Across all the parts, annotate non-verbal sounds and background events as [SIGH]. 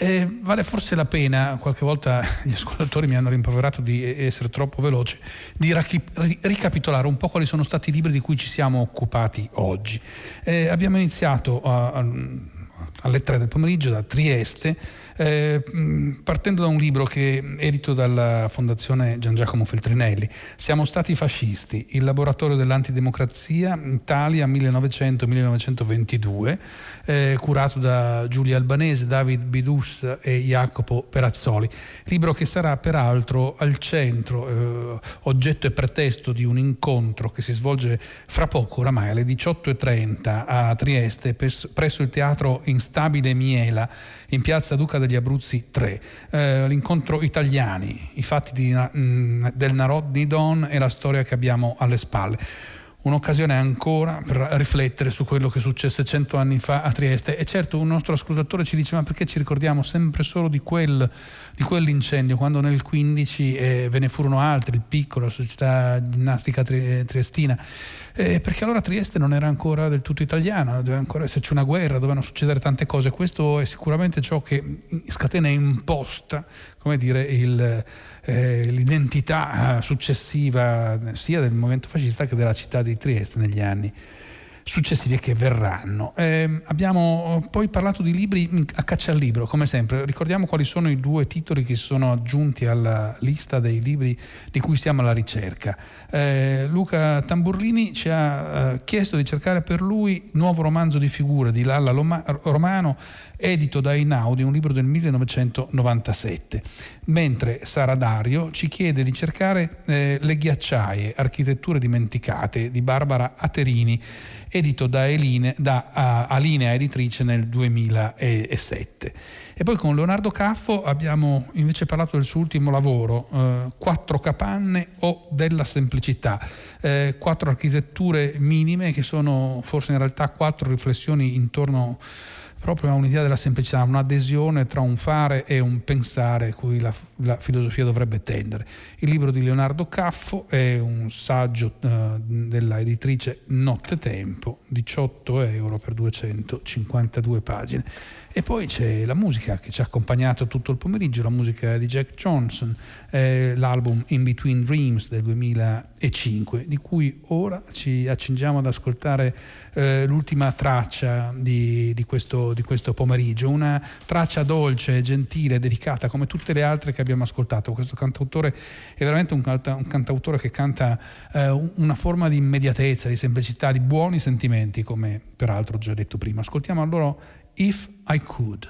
Eh, vale forse la pena, qualche volta gli ascoltatori mi hanno rimproverato di essere troppo veloce, di ricapitolare un po' quali sono stati i libri di cui ci siamo occupati oggi. Eh, abbiamo iniziato a, a, alle 3 del pomeriggio da Trieste eh, partendo da un libro che edito dalla Fondazione Gian Giacomo Feltrinelli, Siamo stati fascisti, il laboratorio dell'antidemocrazia, Italia 1900-1922, eh, curato da Giulia Albanese, David Bidus e Jacopo Perazzoli. Libro che sarà peraltro al centro, eh, oggetto e pretesto di un incontro che si svolge fra poco, oramai alle 18.30 a Trieste, presso il teatro Instabile Miela, in piazza Duca degli Abruzzi 3. Eh, l'incontro italiani, i fatti di, mh, mm, del Narod di Don e la storia che abbiamo alle spalle un'occasione ancora per riflettere su quello che successe cento anni fa a Trieste. E certo un nostro ascoltatore ci dice ma perché ci ricordiamo sempre solo di, quel, di quell'incendio, quando nel 15 eh, ve ne furono altri, il piccolo, la società ginnastica tri- triestina. Eh, perché allora Trieste non era ancora del tutto italiana, doveva ancora esserci una guerra, dovevano succedere tante cose. Questo è sicuramente ciò che scatena imposta, come dire, il eh, l'identità successiva sia del movimento fascista che della città di Trieste negli anni successivi che verranno. Eh, abbiamo poi parlato di libri a caccia al libro, come sempre. Ricordiamo quali sono i due titoli che sono aggiunti alla lista dei libri di cui siamo alla ricerca. Eh, Luca Tamburlini ci ha eh, chiesto di cercare per lui Nuovo romanzo di figure di Lalla Loma- Romano edito da Inaudi, un libro del 1997, mentre Sara Dario ci chiede di cercare eh, Le ghiacciaie, architetture dimenticate di Barbara Aterini, edito da, Eline, da uh, Alinea Editrice nel 2007. E poi con Leonardo Caffo abbiamo invece parlato del suo ultimo lavoro, eh, Quattro capanne o della semplicità, eh, quattro architetture minime che sono forse in realtà quattro riflessioni intorno proprio a un'idea della semplicità, un'adesione tra un fare e un pensare cui la, la filosofia dovrebbe tendere. Il libro di Leonardo Caffo è un saggio uh, della editrice Nottetempo, 18 euro per 252 pagine. E poi c'è la musica che ci ha accompagnato tutto il pomeriggio, la musica di Jack Johnson, eh, l'album In Between Dreams del 2005, di cui ora ci accingiamo ad ascoltare eh, l'ultima traccia di, di, questo, di, questo, pomeriggio, una traccia dolce, gentile, dedicata come tutte le altre che abbiamo ascoltato. Questo cantautore è veramente un, un cantautore che canta eh, una forma di immediatezza, di semplicità, di buoni sentimenti, come peraltro ho già detto prima. Ascoltiamo allora If I Could.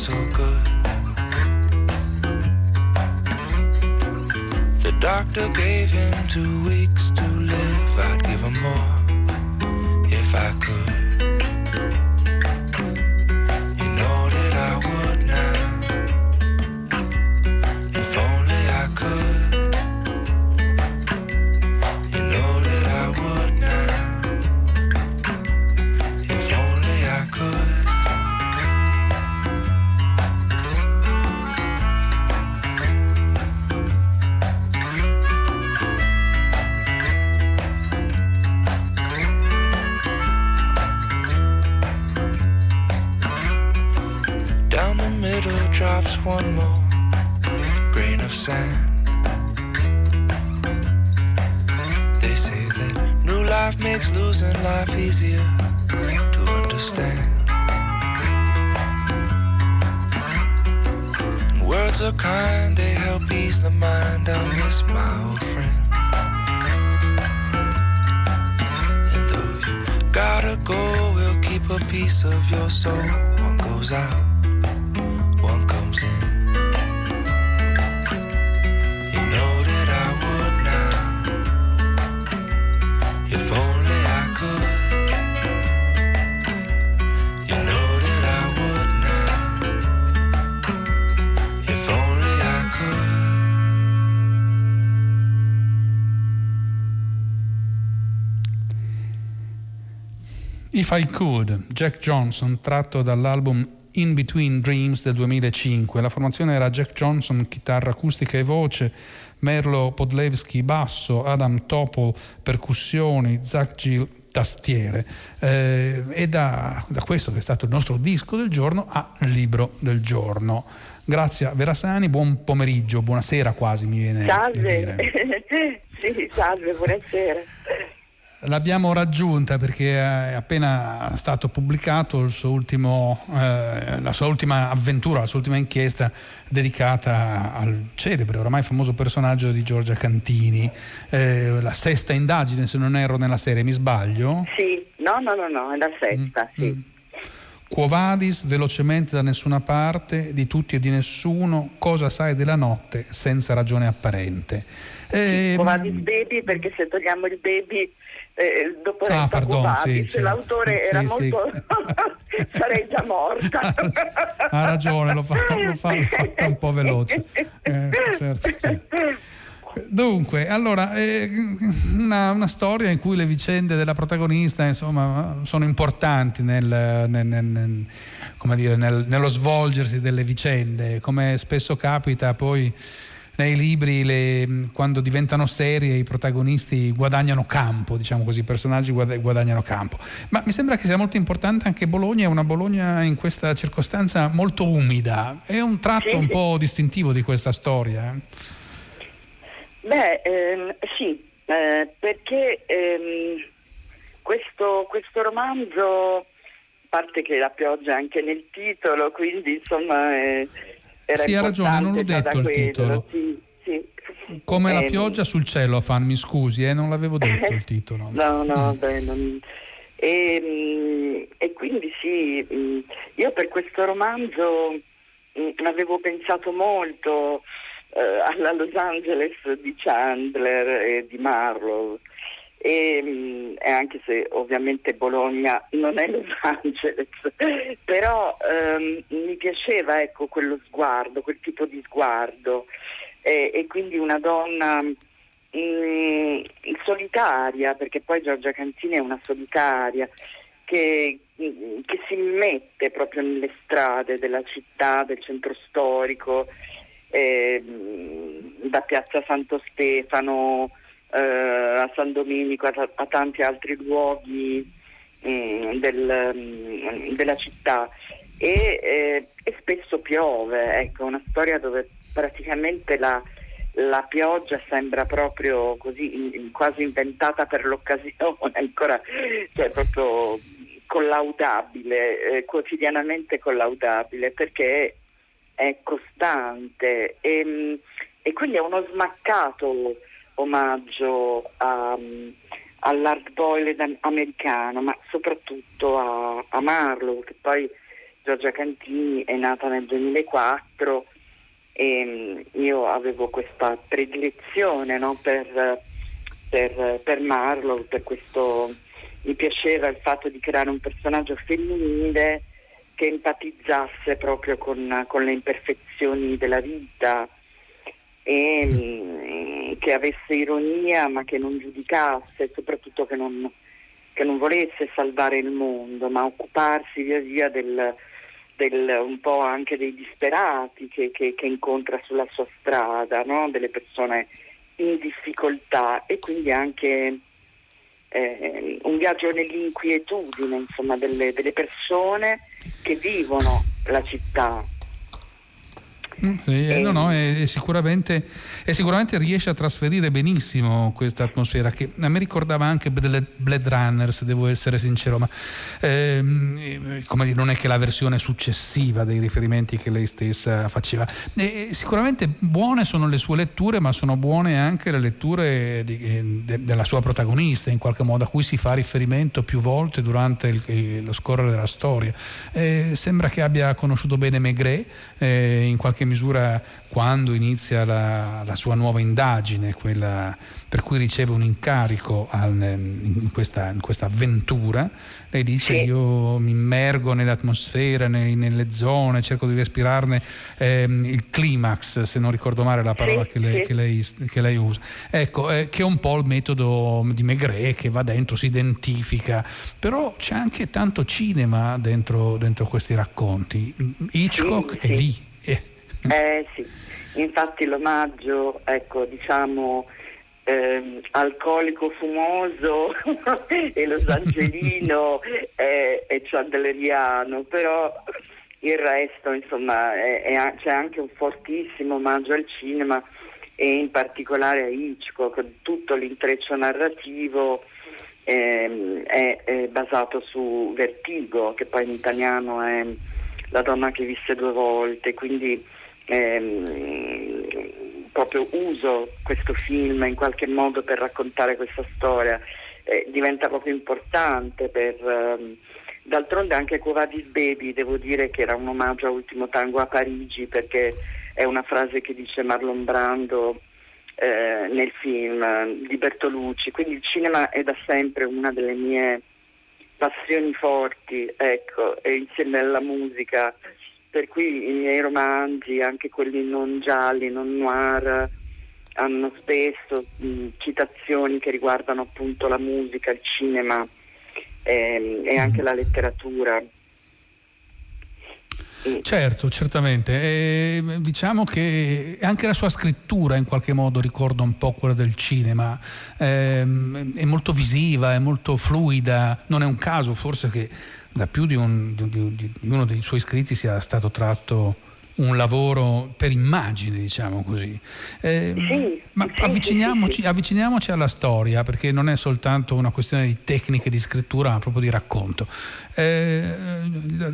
so good. The doctor gave him two weeks to live, I'd give him more. If I Could, Jack Johnson, tratto dall'album In Between Dreams del 2005. La formazione era Jack Johnson, chitarra acustica e voce, Merlo Podlewski basso, Adam Topol percussioni, Zach Gill tastiere. Eh, e da, da, questo che è stato il nostro disco del giorno a libro del giorno. Grazie a Verasani, buon pomeriggio, buonasera quasi mi viene salve. [LAUGHS] sì, salve, buonasera l'abbiamo raggiunta perché è appena stato pubblicato ultimo, eh, la sua ultima avventura, la sua ultima inchiesta dedicata al celebre, oramai famoso personaggio di Giorgia Cantini. Eh, la sesta indagine, se non erro, nella serie, mi sbaglio? Sì, no, no, no, no è la sesta, mm, sì. Mm. Quo vadis velocemente da nessuna parte, di tutti e di nessuno, cosa sai della notte senza ragione apparente. Eh, Quo vadis baby, perché se togliamo il baby eh, dopo ah, pardon, sì, certo. l'autore sì, era sì, molto [LAUGHS] sarei già morta [LAUGHS] ha ragione lo fa, lo fa, lo fa un po' veloce eh, certo. Dunque, allora, eh, una, una, storia in cui le vicende della protagonista insomma, sono importanti nel, nel, nel, dire, nello svolgersi delle vicende, come spesso capita poi nei libri le, quando diventano serie i protagonisti guadagnano campo, diciamo così, i personaggi guadagnano campo. Ma mi sembra che sia molto importante anche Bologna, è una Bologna in questa circostanza molto umida, è un tratto un po' distintivo di questa storia. Eh? Beh, ehm, sì, eh, perché ehm, questo, questo romanzo, a parte che la pioggia anche nel titolo, quindi insomma... Eh, sì, ha ragione, non l'ho detto il titolo. Sì, sì. Come eh, la pioggia sul cielo, fan, mi scusi, eh, non l'avevo [LAUGHS] detto il titolo. no, no, mm. beh, non... e, mm, e, quindi sì, mm, io per questo romanzo avevo pensato molto eh, alla Los Angeles di Chandler e di Marlowe e, mm, e, anche se ovviamente Bologna non è Los [LAUGHS] Angeles, però ehm, mi piaceva ecco, quello sguardo, quel tipo di sguardo. E, e quindi una donna mh, mm, solitaria, perché poi Giorgia Cantini è una solitaria, che, mm, che si mette proprio nelle strade della città, del centro storico, eh, da Piazza Santo Stefano eh, a San Domenico, a, a, tanti altri luoghi mh, mm, del, mh, mm, della città. E, eh, e, spesso piove, ecco, una storia dove praticamente la, la pioggia sembra proprio così in, quasi inventata per l'occasione, [LAUGHS] ancora cioè proprio collaudabile, eh, quotidianamente collaudabile, perché è costante e, mm, e quindi è uno smaccato omaggio a, all'hard boiled americano, ma soprattutto a, a Marlowe, che poi Giorgia Cantini è nata nel 2004 e mm, io avevo questa predilezione no, per, per, per Marlowe, per questo mi piaceva il fatto di creare un personaggio femminile che empatizzasse proprio con, con le imperfezioni della vita. E mm, che avesse ironia ma che non giudicasse e soprattutto che non, che non, volesse salvare il mondo ma occuparsi via via del, del, un po' anche dei disperati che, che, che incontra sulla sua strada, no? delle persone in difficoltà e quindi anche eh, un viaggio nell'inquietudine insomma, delle, delle persone che vivono la città sì, eh, no, no, e, sicuramente, e, sicuramente, riesce a trasferire benissimo questa atmosfera che a me ricordava anche Blade Runners, devo essere sincero, ma ehm, come dire, non è che la versione successiva dei riferimenti che lei stessa faceva. E, sicuramente buone sono le sue letture, ma sono buone anche le letture di, eh, de, della sua protagonista, in qualche modo, a cui si fa riferimento più volte durante il, lo scorrere della storia. Eh, sembra che abbia conosciuto bene Maigret, eh, in qualche misura quando inizia la, la, sua nuova indagine, quella per cui riceve un incarico al, in, questa, in, questa, avventura, lei dice sì. io mi immergo nell'atmosfera, nei, nelle zone, cerco di respirarne ehm, il climax, se non ricordo male la parola sì, che, lei, sì. che, lei, che, lei, usa. Ecco, eh, che è un po' il metodo di Maigret che va dentro, si identifica, però c'è anche tanto cinema dentro, dentro questi racconti. Hitchcock è lì. Eh. eh sì, infatti l'omaggio, ecco, diciamo eh, alcolico fumoso [LAUGHS] e Los Angelino [LAUGHS] e, e Chandleriano, però il resto insomma è, è, c'è anche un fortissimo omaggio al cinema e in particolare a Hitchcock, tutto l'intreccio narrativo eh, è, è, basato su Vertigo, che poi in italiano è La donna che visse due volte, quindi ehm, proprio uso questo film in qualche modo per raccontare questa storia, eh, diventa proprio importante per... Um, d'altronde anche Covadis Baby devo dire che era un omaggio a Ultimo Tango a Parigi perché è una frase che dice Marlon Brando eh, nel film di Bertolucci, quindi il cinema è da sempre una delle mie passioni forti, ecco, e insieme alla musica per cui i miei romanzi, anche quelli non gialli, non noir, hanno spesso mh, citazioni che riguardano appunto la musica, il cinema eh, e anche la letteratura. Certo, certamente. E diciamo che anche la sua scrittura in qualche modo ricorda un po' quella del cinema. Eh, è molto visiva, è molto fluida. Non è un caso forse che da più di, un, di, di, uno dei suoi scritti sia stato tratto un lavoro per immagine, diciamo così. Eh, sì, ma sì, avviciniamoci, sì, avviciniamoci, alla storia, perché non è soltanto una questione di tecniche di scrittura, ma proprio di racconto. Eh,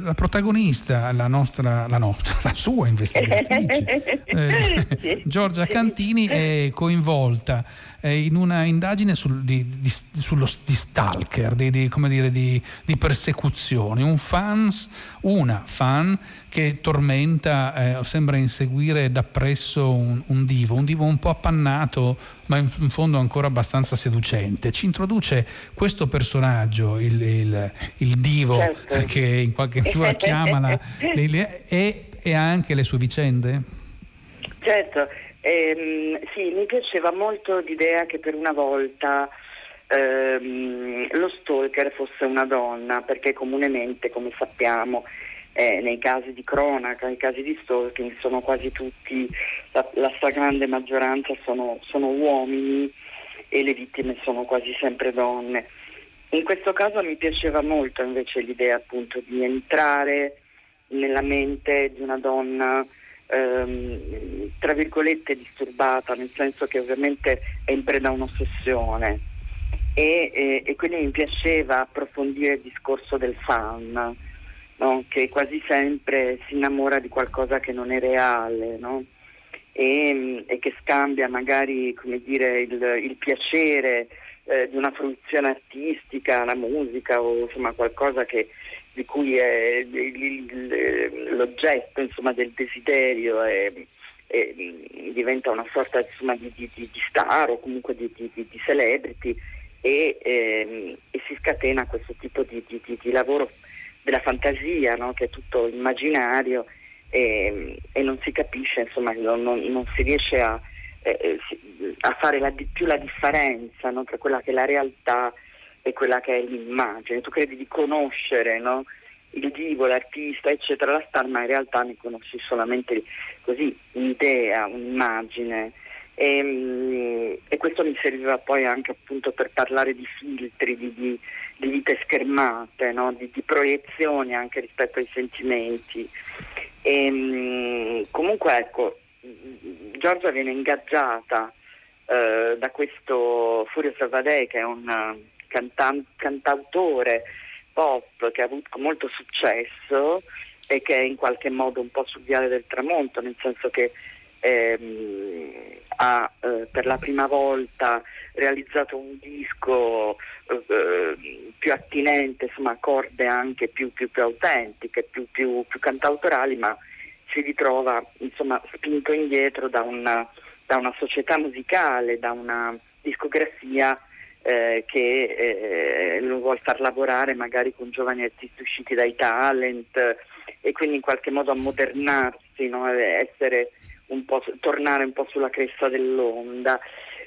la protagonista, la nostra, la, nostra, la sua [LAUGHS] investigatrice, eh, Giorgia Cantini, è coinvolta eh, in una indagine sul, di, di, sullo, di stalker, di, di, dire, di, persecuzioni. Un fans, una fan che tormenta eh, sembra inseguire da presso un, un, divo, un divo un po' appannato ma in, in, fondo ancora abbastanza seducente. Ci introduce questo personaggio, il, il, il divo certo. che in qualche [LAUGHS] misura chiama la, le, le, e, e anche le sue vicende? Certo, ehm, sì, mi piaceva molto l'idea che per una volta ehm, lo stalker fosse una donna, perché comunemente, come sappiamo, eh, nei casi di cronaca, nei casi di stalking sono quasi tutti, la, la stragrande maggioranza sono, sono uomini e le vittime sono quasi sempre donne. In questo caso mi piaceva molto invece l'idea appunto di entrare nella mente di una donna ehm, tra virgolette disturbata, nel senso che ovviamente è in preda a un'ossessione e, e, e quindi mi piaceva approfondire il discorso del fan no? che quasi sempre si innamora di qualcosa che non è reale no? e, e, che scambia magari dire, il, il, piacere eh, di una fruizione artistica, la musica o insomma, qualcosa che, di cui è il, il, l'oggetto insomma, del desiderio è, è, diventa una sorta insomma, di, di, di, star o comunque di, di celebrity e, ehm, e, si scatena questo tipo di, lavoro della fantasia, no? che è tutto immaginario e, e, non si capisce, insomma, non, non si riesce a, eh, a fare la, più la differenza no? tra quella che è la realtà e quella che è l'immagine. Tu credi di conoscere no? Il divo, l'artista, eccetera, la star, ma in realtà ne conosci solamente così un'idea, un'immagine. E, mm, e, questo mi serviva poi anche appunto per parlare di filtri, di, di, di vite schermate, no? di, di, proiezioni anche rispetto ai sentimenti. E, mm, comunque ecco, Giorgia viene ingaggiata eh, da questo Furio Salvadei che è un cantan- cantautore pop che ha avuto molto successo e che è in qualche modo un po' sul viale del tramonto, nel senso che ehm, ha eh, per la prima volta realizzato un disco eh, più attinente, insomma corde anche più, più, più autentiche, più, più, più, cantautorali, ma si ritrova insomma, spinto indietro da una, da una società musicale, da una discografia eh, che eh, lo vuole far lavorare magari con giovani artisti usciti dai talent e quindi in qualche modo ammodernarsi, no? essere un po', tornare un po' sulla cresta dell'onda.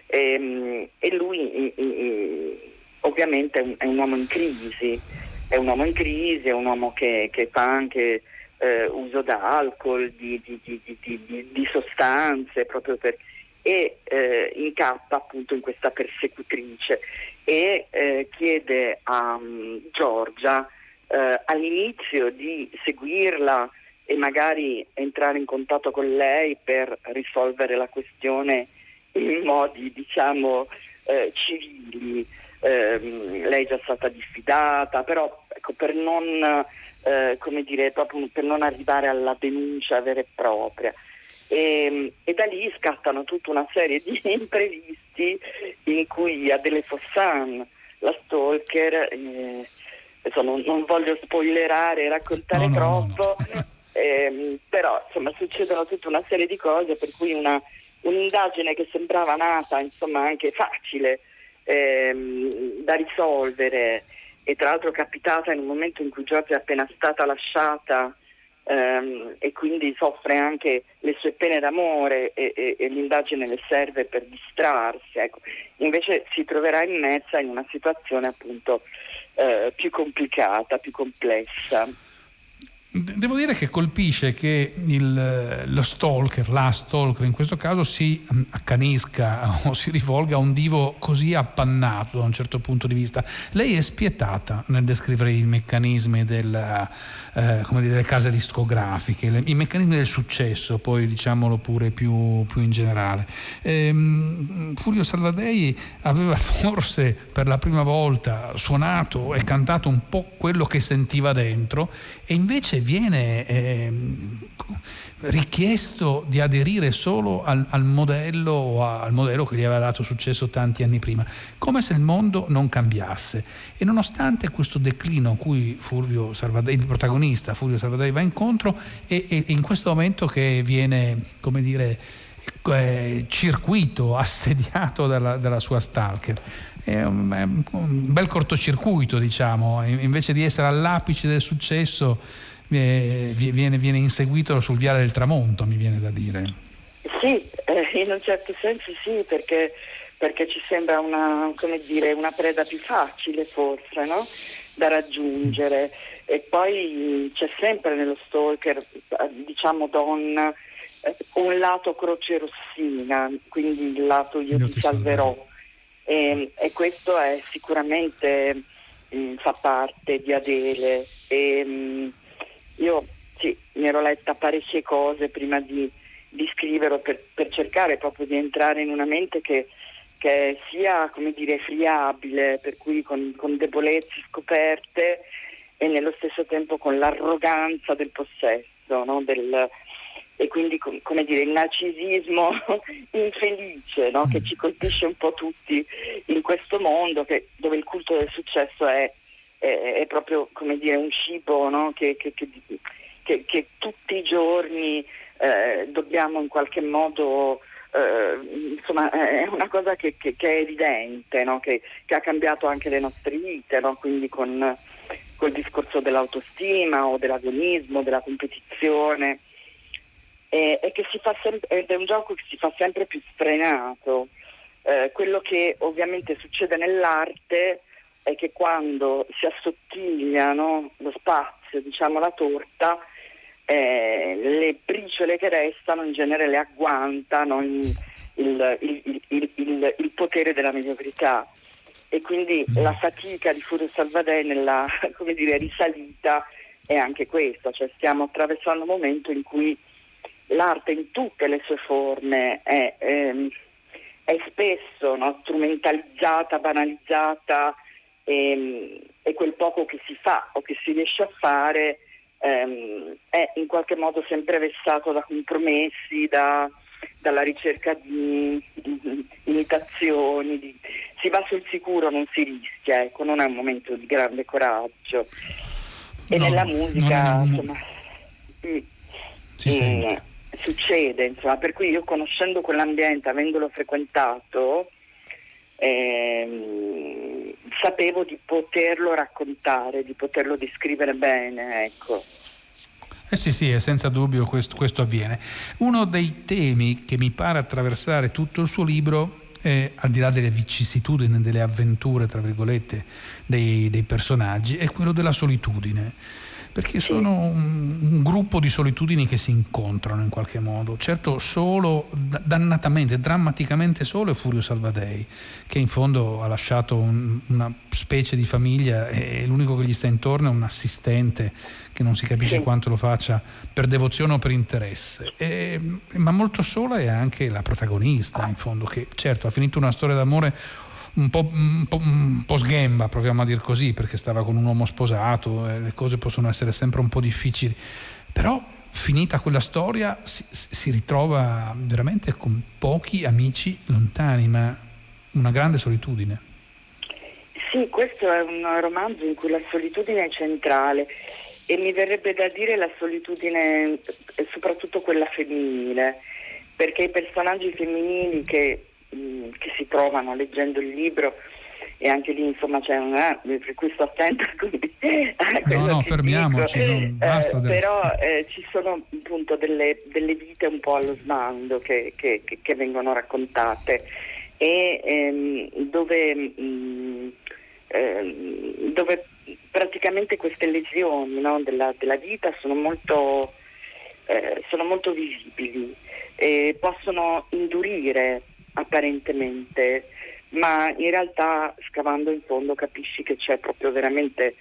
E, ehm, e lui ovviamente è un, è un, uomo in crisi, è un uomo in crisi, è un uomo che, che fa anche eh, uso d'alcol, di, di, di, di, sostanze, proprio per, e eh, incappa appunto in questa persecutrice e eh, chiede a um, Giorgia eh, all'inizio di seguirla e magari entrare in contatto con lei per risolvere la questione in modi diciamo eh, civili. Ehm, lei è già stata diffidata, però ecco, per non eh, come dire, proprio per non arrivare alla denuncia vera e propria. E, e, da lì scattano tutta una serie di [LAUGHS] imprevisti in cui Adele Fossan, la stalker, eh, insomma, non voglio spoilerare e raccontare no, troppo, no, no. [LAUGHS] Eh, però insomma, succedono tutta una serie di cose per cui una, un'indagine che sembrava nata insomma, anche facile ehm, da risolvere e tra l'altro capitata in un momento in cui Giorgia è appena stata lasciata ehm, e quindi soffre anche le sue pene d'amore e, e, e l'indagine le serve per distrarsi, ecco. invece si troverà immersa in una situazione appunto eh, più complicata, più complessa. Devo dire che colpisce che il, lo stalker, la stalker in questo caso, si mm, accanisca [LAUGHS] o si rivolga a un divo così appannato da un certo punto di vista. Lei è spietata nel descrivere i meccanismi del, eh, dire, delle case discografiche, le, i meccanismi del successo, poi diciamolo pure più, più in generale. Ehm, Furio Salvadei aveva [LAUGHS] forse per la prima volta suonato e cantato un po' quello che sentiva dentro e invece viene eh, richiesto di aderire solo al, al, modello, al modello che gli aveva dato successo tanti anni prima, come se il mondo non cambiasse. E nonostante questo declino a cui Fulvio Salvadei, il protagonista Fulvio Salvadei va incontro, è, è in questo momento che viene, come dire, eh, circuito, [LAUGHS] assediato dalla, dalla sua stalker è un, è un, bel cortocircuito, diciamo, invece di essere all'apice del successo viene, viene inseguito sul viale del tramonto, mi viene da dire. Sì, eh, in un certo senso sì, perché, perché ci sembra una, dire, una, preda più facile forse no? da raggiungere. E poi c'è sempre nello stalker, diciamo donna, eh, un lato croce rossina, quindi il lato io, io ti salverò. E, e, questo è sicuramente mh, mm, fa parte di Adele. E, mh, mm, io sì, mi ero letta parecchie cose prima di, di scriverlo per, per, cercare proprio di entrare in una mente che, che sia come dire friabile, per cui con, con, debolezze scoperte e nello stesso tempo con l'arroganza del possesso, no? del, e quindi com, come dire il narcisismo [LAUGHS] infelice no? che ci colpisce un po' tutti in questo mondo che, dove il culto del successo è è, è proprio dire un cibo no? che, che, che, che, tutti i giorni eh, dobbiamo in qualche modo eh, insomma è una cosa che, è evidente no? che, ha cambiato anche le nostre vite no? quindi con col discorso dell'autostima o dell'agonismo, della competizione e, e che sem- ed è un gioco che si fa sempre più sfrenato eh, quello che ovviamente succede nell'arte è che quando si assottiglia no, lo spazio, diciamo la torta, eh, le briciole che restano in genere le agguantano il, il, il, il potere della mediocrità e quindi mm. la fatica di Furio Salvadei nella [LAUGHS] dire, risalita è anche questa, cioè stiamo attraversando un momento in cui l'arte in tutte le sue forme è, ehm, è spesso no, strumentalizzata, banalizzata, e, ehm, e, quel poco che si fa o che si riesce a fare ehm, è in qualche modo sempre vessato da compromessi, da, dalla ricerca di, di imitazioni, di, si va sul sicuro, non si rischia, ecco, non è un momento di grande coraggio. E no, nella musica, insomma... Mm. mm, succede, insomma, per cui io conoscendo quell'ambiente, avendolo frequentato, ehm, sapevo di poterlo raccontare, di poterlo descrivere bene, ecco. Eh sì, sì, senza dubbio questo, questo avviene. Uno dei temi che mi pare attraversare tutto il suo libro eh, al di là delle vicissitudini, delle avventure, tra virgolette, dei, dei personaggi, è quello della solitudine perché sono un, un, gruppo di solitudini che si incontrano in qualche modo. Certo, solo, dannatamente, drammaticamente solo è Furio Salvadei, che in fondo ha lasciato un, una specie di famiglia e l'unico che gli sta intorno è un assistente che non si capisce sì. quanto lo faccia per devozione o per interesse. E, ma molto sola è anche la protagonista, in fondo, che certo ha finito una storia d'amore un po', un, po', un po', sghemba, proviamo a dire così, perché stava con un uomo sposato e le cose possono essere sempre un po' difficili. Però finita quella storia si, si ritrova veramente con pochi amici lontani, ma una grande solitudine. Sì, questo è un romanzo in cui la solitudine è centrale e mi verrebbe da dire la solitudine, soprattutto quella femminile, perché i personaggi femminili che Mm, che si trovano leggendo il libro e anche lì insomma c'è una per cui sto attenta [LAUGHS] a no no fermiamoci non, basta eh, però eh, ci sono appunto delle, delle, vite un po' allo smando che, che, che vengono raccontate. E ehm, dove, mh, mm, ehm, dove praticamente queste lesioni no, della, della, vita sono molto, eh, sono molto visibili e possono indurire apparentemente, ma in realtà scavando in fondo capisci che c'è proprio veramente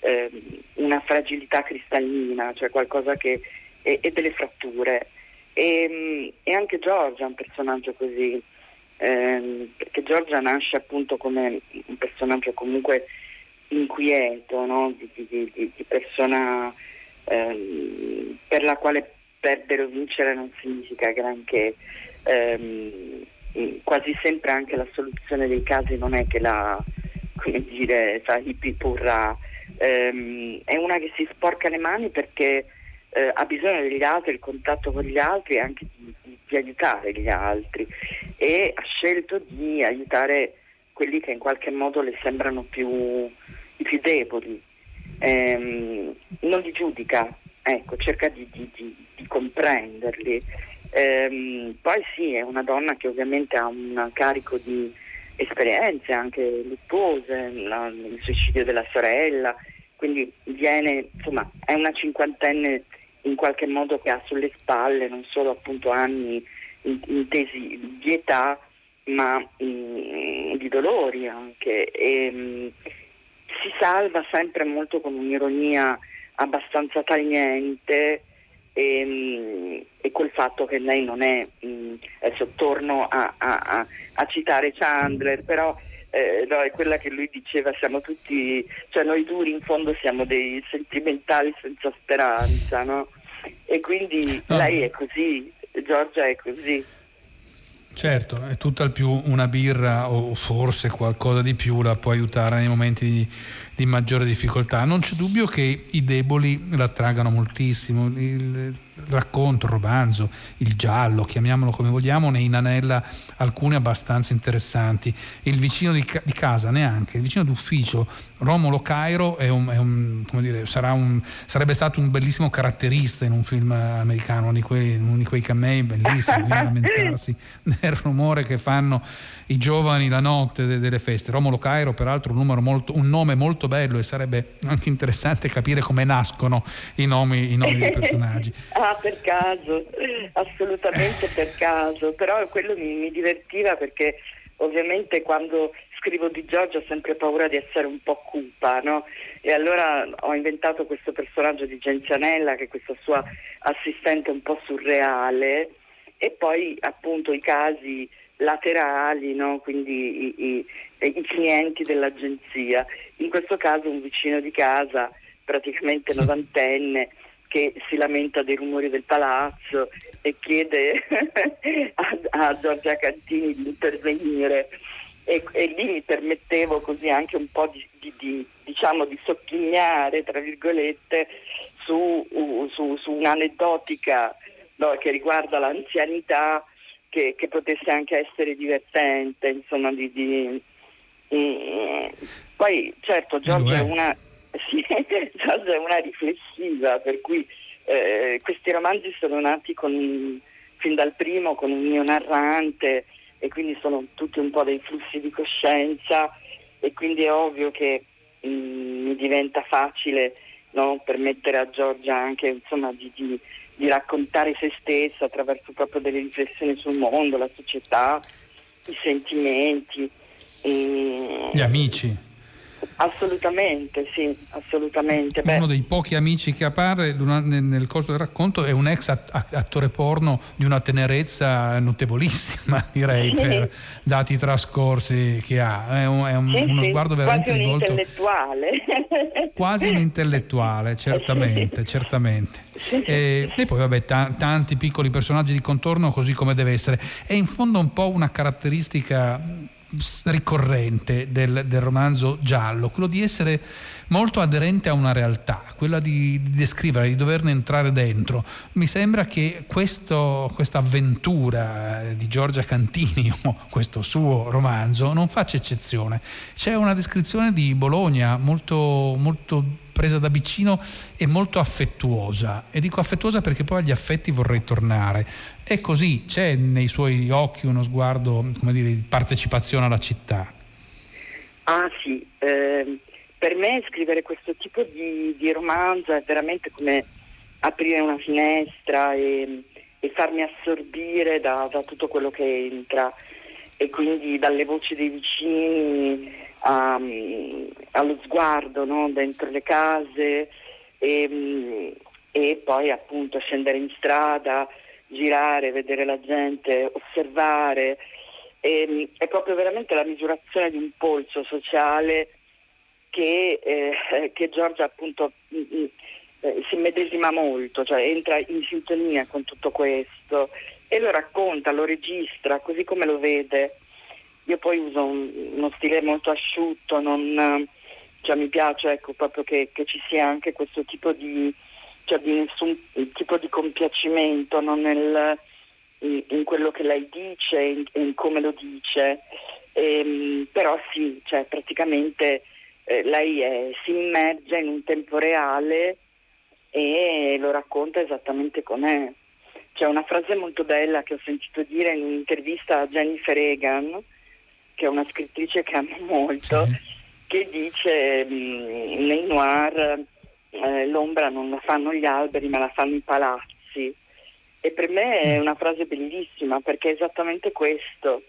eh, una fragilità cristallina, cioè qualcosa che e, e delle fratture. E, mm, e, anche Giorgia è un personaggio così, ehm, perché Giorgia nasce appunto come un personaggio comunque inquieto, no? di, di, di, di, persona ehm, per la quale perdere o vincere non significa granché. Ehm, quasi sempre anche la soluzione dei casi non è che la, come dire, purra, ehm, è una che si sporca le mani perché eh, ha bisogno degli altri, il contatto con gli altri e anche di, di, di, aiutare gli altri. E ha scelto di aiutare quelli che in qualche modo le sembrano più, i più deboli. Ehm, non li giudica, ecco, cerca di, di comprenderli Ehm, poi sì, è una donna che ovviamente ha un carico di esperienze anche luttuose, la, il suicidio della sorella, quindi viene, insomma, è una cinquantenne in qualche modo che ha sulle spalle non solo appunto anni intesi di età, ma mh, mm, di dolori anche. E, mh, mm, si salva sempre molto con un'ironia abbastanza tagliente e, ehm, e col fatto che lei non è, mh, adesso torno a, a, a, citare Chandler, però eh, no, è quella che lui diceva, siamo tutti, cioè noi duri in fondo siamo dei sentimentali senza speranza, no? E quindi no. lei è così, Giorgia è così. Certo, è tutta al più una birra o forse qualcosa di più la può aiutare nei momenti di, di maggiore difficoltà. Non c'è dubbio che i deboli la tragano moltissimo. Il, racconto, romanzo, il giallo, chiamiamolo come vogliamo, ne inanella alcune abbastanza interessanti. Il vicino di, di casa neanche, il vicino d'ufficio Romolo Cairo è un, è un, dire, un, sarebbe stato un bellissimo caratterista in un film americano, uno di quei, uno di quei camei bellissimi, [LAUGHS] lamentarsi del rumore che fanno i giovani la notte de, delle feste. Romolo Cairo, peraltro, un, molto, un, nome molto bello e sarebbe anche interessante capire come nascono i nomi, i nomi dei personaggi. [LAUGHS] ah, per caso, assolutamente per caso, però quello mi, mi divertiva perché ovviamente quando scrivo di Giorgio ho sempre paura di essere un po' cupa, no? E allora ho inventato questo personaggio di Genzianella, che è questa sua assistente un po' surreale, e poi appunto i casi laterali, no? quindi i, i, i, clienti dell'agenzia. In questo caso un vicino di casa, praticamente novantenne, che si lamenta dei rumori del palazzo e chiede [LAUGHS] a, a Giorgia Cantini di intervenire e, e, lì mi permettevo così anche un po' di, di, di, diciamo, di sottolineare, tra virgolette, su, su, su un'aneddotica no, che riguarda l'anzianità che, che, potesse anche essere divertente, insomma, di, di, mm, poi certo Giorgia è. una, [LAUGHS] sì, Giorgia è una riflessiva, per cui eh, questi romanzi sono nati con, fin dal primo con un mio narrante e quindi sono tutti un po' dei flussi di coscienza e quindi è ovvio che mh, mm, mi diventa facile no, permettere a Giorgia anche insomma, di, di, di, raccontare se stessa attraverso proprio delle riflessioni sul mondo, la società, i sentimenti. E... Gli amici. Assolutamente, sì, assolutamente. Uno Beh. dei pochi amici che appare nel corso del racconto è un ex attore porno di una tenerezza notevolissima, [LAUGHS] direi, sì. per dati trascorsi che ha. È, un, è un, sì, uno sì. sguardo veramente quasi un rivolto... intellettuale. [LAUGHS] Quasi un intellettuale, certamente, certamente. E, e, poi vabbè, t- tanti piccoli personaggi di contorno così come deve essere. È in fondo un po' una caratteristica ricorrente del, del, romanzo giallo, quello di essere molto aderente a una realtà, quella di, di descrivere, di doverne entrare dentro. Mi sembra che questa avventura di Giorgia Cantini, [LAUGHS] o questo suo romanzo, non faccia eccezione. C'è una descrizione di Bologna molto, molto presa da vicino e molto affettuosa. E dico affettuosa perché poi agli affetti vorrei tornare. È così, c'è nei suoi occhi uno sguardo come dire, di partecipazione alla città. Ah sì, eh, per me scrivere questo tipo di, di, romanzo è veramente come aprire una finestra e, e farmi assorbire da, da tutto quello che entra e quindi dalle voci dei vicini um, allo sguardo no? dentro le case e, um, e, poi appunto scendere in strada, girare, vedere la gente, osservare. E, um, è proprio veramente la misurazione di un polso sociale che, eh, che Giorgia appunto mm, mm, eh, si medesima molto, cioè entra in sintonia con tutto questo e lo racconta, lo registra così come lo vede. Io poi uso un, uno stile molto asciutto, non, cioè mi piace ecco, proprio che, che, ci sia anche questo tipo di, cioè di nessun tipo di compiacimento no? Nel, in, quello che lei dice, in, in come lo dice. E, ehm, però sì, cioè, praticamente eh, lei è, si immerge in un tempo reale e lo racconta esattamente com'è. C'è una frase molto bella che ho sentito dire in un'intervista a Jennifer Egan, che è una scrittrice che amo molto, sì. che dice mm, nei noir eh, l'ombra non la fanno gli alberi ma la fanno i palazzi. E per me è una frase bellissima perché è esattamente questo.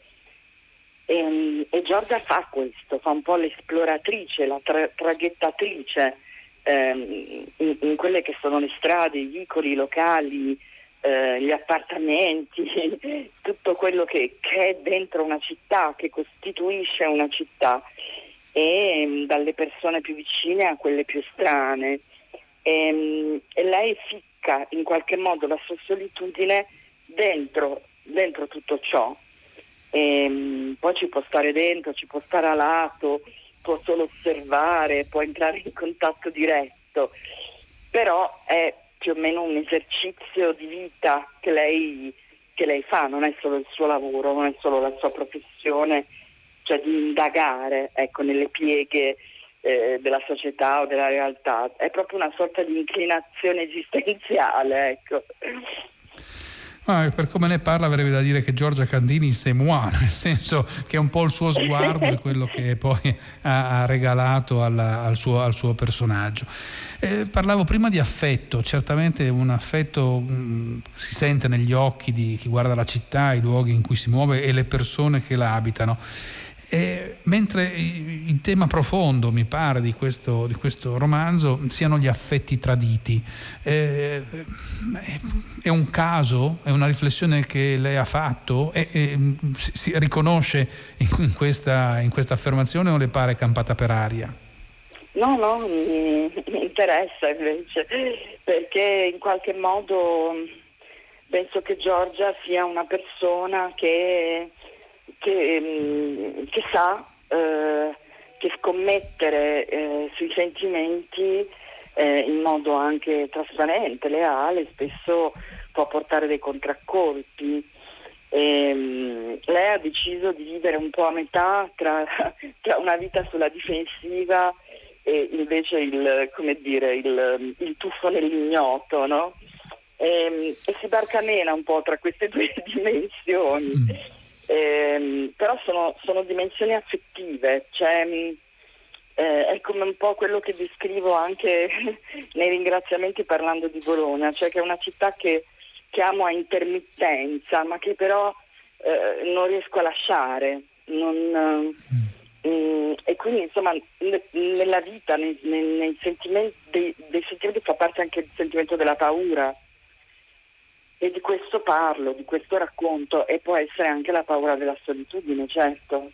E, mm, e Giorgia fa questo, fa un po' l'esploratrice, la tra- traghettatrice ehm, in, in, quelle che sono le strade, i vicoli, i locali, eh, gli appartamenti, [LAUGHS] tutto quello che, che, è dentro una città, che costituisce una città, e mm, dalle persone più vicine a quelle più strane. E, mh, mm, e lei ficca in qualche modo la sua solitudine dentro, dentro tutto ciò. E, mh, mm, poi ci può stare dentro, ci può stare a lato, può solo osservare, può entrare in contatto diretto, però è più o meno un esercizio di vita che lei, che lei fa, non è solo il suo lavoro, non è solo la sua professione, cioè di indagare ecco, nelle pieghe eh, della società o della realtà, è proprio una sorta di inclinazione esistenziale. Ecco. Ah, per come ne parla avrebbe da dire che Giorgia Candini c'est moi, [LAUGHS] nel senso che è un po' il suo sguardo e quello che poi ha, ha regalato alla, al, suo, al, suo, personaggio. Eh, parlavo prima di affetto, certamente un affetto mh, mm, si sente negli occhi di chi guarda la città, i luoghi in cui si muove e le persone che la abitano. Eh, mentre il tema profondo, mi pare, di questo, di questo romanzo siano gli affetti traditi. Eh, è un caso, è una riflessione che lei ha fatto e, e si, si, riconosce in questa, in questa affermazione o le pare campata per aria? No, no, mi, mi interessa invece, perché in qualche modo penso che Giorgia sia una persona che che, mm, che sa eh, che scommettere eh, sui sentimenti eh, in modo anche trasparente, leale, spesso può portare dei contraccolpi. E, um, lei ha deciso di vivere un po' a metà tra, [LAUGHS] tra una vita sulla difensiva e invece il, dire, il, il tuffo nell'ignoto, no? e, e, si barcamena un po' tra queste [LAUGHS] due dimensioni. Mm. E, però sono, sono, dimensioni affettive, cioè, eh, è come un po' quello che descrivo anche [LAUGHS] nei ringraziamenti parlando di Bologna, cioè che è una città che, che amo a intermittenza, ma che però eh, non riesco a lasciare. Non, mm. mm, e quindi insomma n- nella vita, nei, nei, nei sentimenti, dei, dei sentimenti fa parte anche il sentimento della paura e di questo parlo, di questo racconto e può essere anche la paura della solitudine, certo.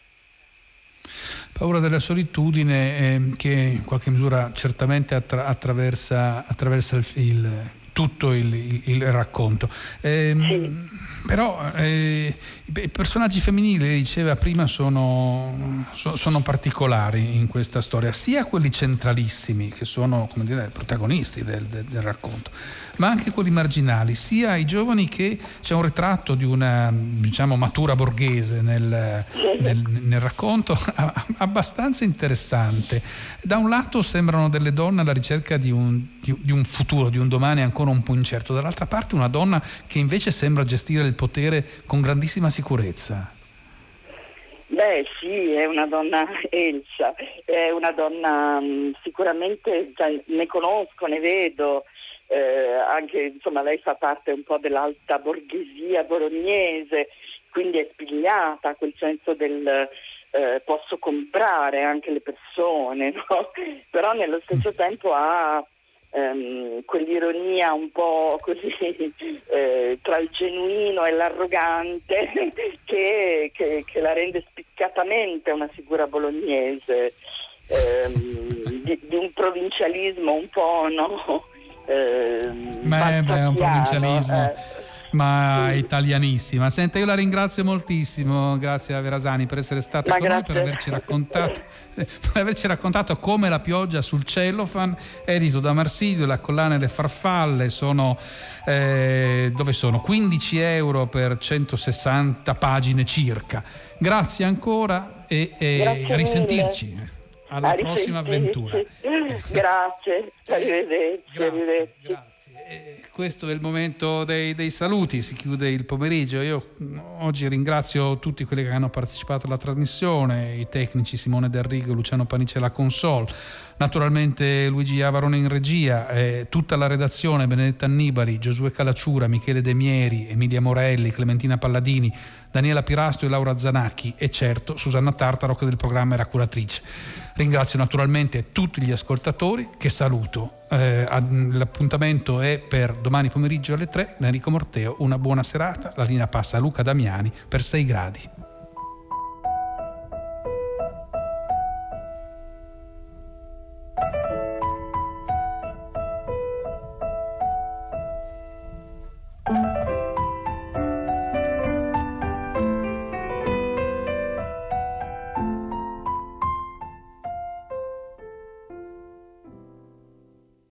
Paura della solitudine eh, che in qualche misura certamente attra- attraversa, attraversa il, il, tutto il, il, racconto. Eh, sì. Però eh, i personaggi femminili, diceva prima, sono, sono, particolari in questa storia, sia quelli centralissimi, che sono come dire, protagonisti del, del, del racconto, ma anche quelli marginali, sia i giovani che c'è un ritratto di una diciamo, matura borghese nel, nel, nel racconto abbastanza interessante. Da un lato sembrano delle donne alla ricerca di un, di un futuro, di un domani ancora un po' incerto, dall'altra parte una donna che invece sembra gestire il potere con grandissima sicurezza. Beh sì, è una donna Elsa, è una donna mm, sicuramente, cioè, ne conosco, ne vedo, eh, anche insomma lei fa parte un po' dell'alta borghesia bolognese, quindi è spigliata, quel senso del eh, posso comprare anche le persone, [LAUGHS] no? però nello stesso tempo ha ehm, quell'ironia un po' così [LAUGHS] eh, tra il genuino e l'arrogante [LAUGHS] che, che, che, la rende spiccatamente una figura bolognese. Ehm, di, di, un provincialismo un po' no? Eh, beh, beh, è un provincialismo. Eh, ma sì. italianissima. Senta, io la ringrazio moltissimo, grazie a Verasani per essere stata ma con grazie. noi, per averci raccontato, [LAUGHS] per averci raccontato come la pioggia sul cellofan, edito da Marsilio, la collana e le farfalle, sono, eh, dove sono? 15 euro per 160 pagine circa. Grazie ancora e, e a risentirci alla prossima avventura. [LAUGHS] Grazie, [LAUGHS] arrivederci. Grazie, arrivederci. grazie. E questo è il momento dei, dei, saluti, si chiude il pomeriggio. Io mm, oggi ringrazio tutti quelli che hanno partecipato alla trasmissione, i tecnici Simone Del Rigo, Luciano Panice alla console, naturalmente Luigi Avarone in regia, eh, tutta la redazione, Benedetta Annibali, Giosuè Calacciura, Michele De Mieri, Emilia Morelli, Clementina Palladini, Daniela Pirasto e Laura Zanacchi e certo Susanna Tartaro che del programma era curatrice. Ringrazio naturalmente tutti gli ascoltatori che saluto. Eh, l'appuntamento è per domani pomeriggio alle 3. Enrico Morteo, una buona serata. La linea passa a Luca Damiani per 6 gradi.